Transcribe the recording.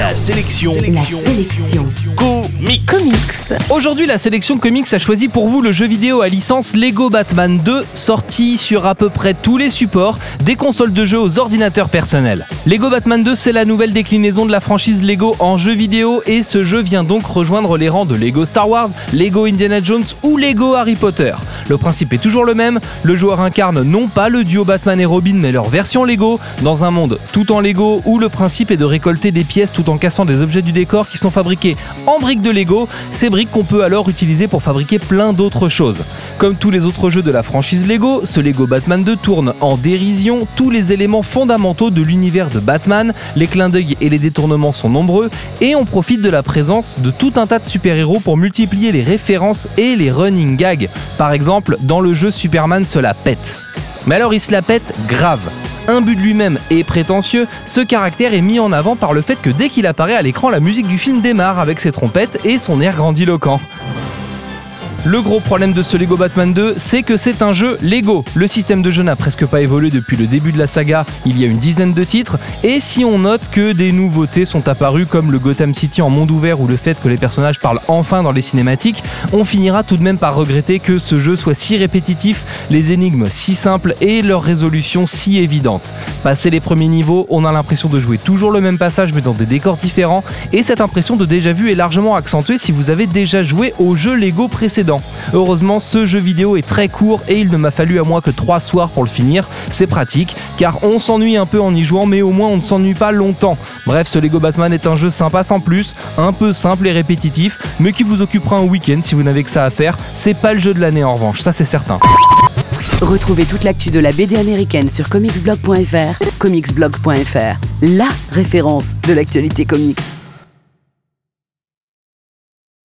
La sélection. La sélection. Comics. Comics. Aujourd'hui, la sélection comics a choisi pour vous le jeu vidéo à licence Lego Batman 2, sorti sur à peu près tous les supports, des consoles de jeu aux ordinateurs personnels. Lego Batman 2, c'est la nouvelle déclinaison de la franchise Lego en jeu vidéo et ce jeu vient donc rejoindre les rangs de Lego Star Wars, Lego Indiana Jones ou Lego Harry Potter. Le principe est toujours le même, le joueur incarne non pas le duo Batman et Robin mais leur version Lego, dans un monde tout en Lego où le principe est de récolter des pièces tout en cassant des objets du décor qui sont fabriqués en briques de Lego, ces briques qu'on peut alors utiliser pour fabriquer plein d'autres choses. Comme tous les autres jeux de la franchise Lego, ce Lego Batman 2 tourne en dérision tous les éléments fondamentaux de l'univers de Batman, les clins d'œil et les détournements sont nombreux et on profite de la présence de tout un tas de super-héros pour multiplier les références et les running gags. Par exemple, dans le jeu Superman se la pète. Mais alors il se la pète grave. Imbu de lui-même et prétentieux, ce caractère est mis en avant par le fait que dès qu'il apparaît à l'écran, la musique du film démarre avec ses trompettes et son air grandiloquent. Le gros problème de ce Lego Batman 2, c'est que c'est un jeu Lego. Le système de jeu n'a presque pas évolué depuis le début de la saga, il y a une dizaine de titres, et si on note que des nouveautés sont apparues comme le Gotham City en monde ouvert ou le fait que les personnages parlent enfin dans les cinématiques, on finira tout de même par regretter que ce jeu soit si répétitif, les énigmes si simples et leur résolution si évidente. Passé les premiers niveaux, on a l'impression de jouer toujours le même passage mais dans des décors différents, et cette impression de déjà vu est largement accentuée si vous avez déjà joué au jeu Lego précédent. Heureusement, ce jeu vidéo est très court et il ne m'a fallu à moi que 3 soirs pour le finir. C'est pratique, car on s'ennuie un peu en y jouant, mais au moins on ne s'ennuie pas longtemps. Bref, ce Lego Batman est un jeu sympa sans plus, un peu simple et répétitif, mais qui vous occupera un week-end si vous n'avez que ça à faire. C'est pas le jeu de l'année en revanche, ça c'est certain. Retrouvez toute l'actu de la BD américaine sur comicsblog.fr. Comicsblog.fr, la référence de l'actualité comics.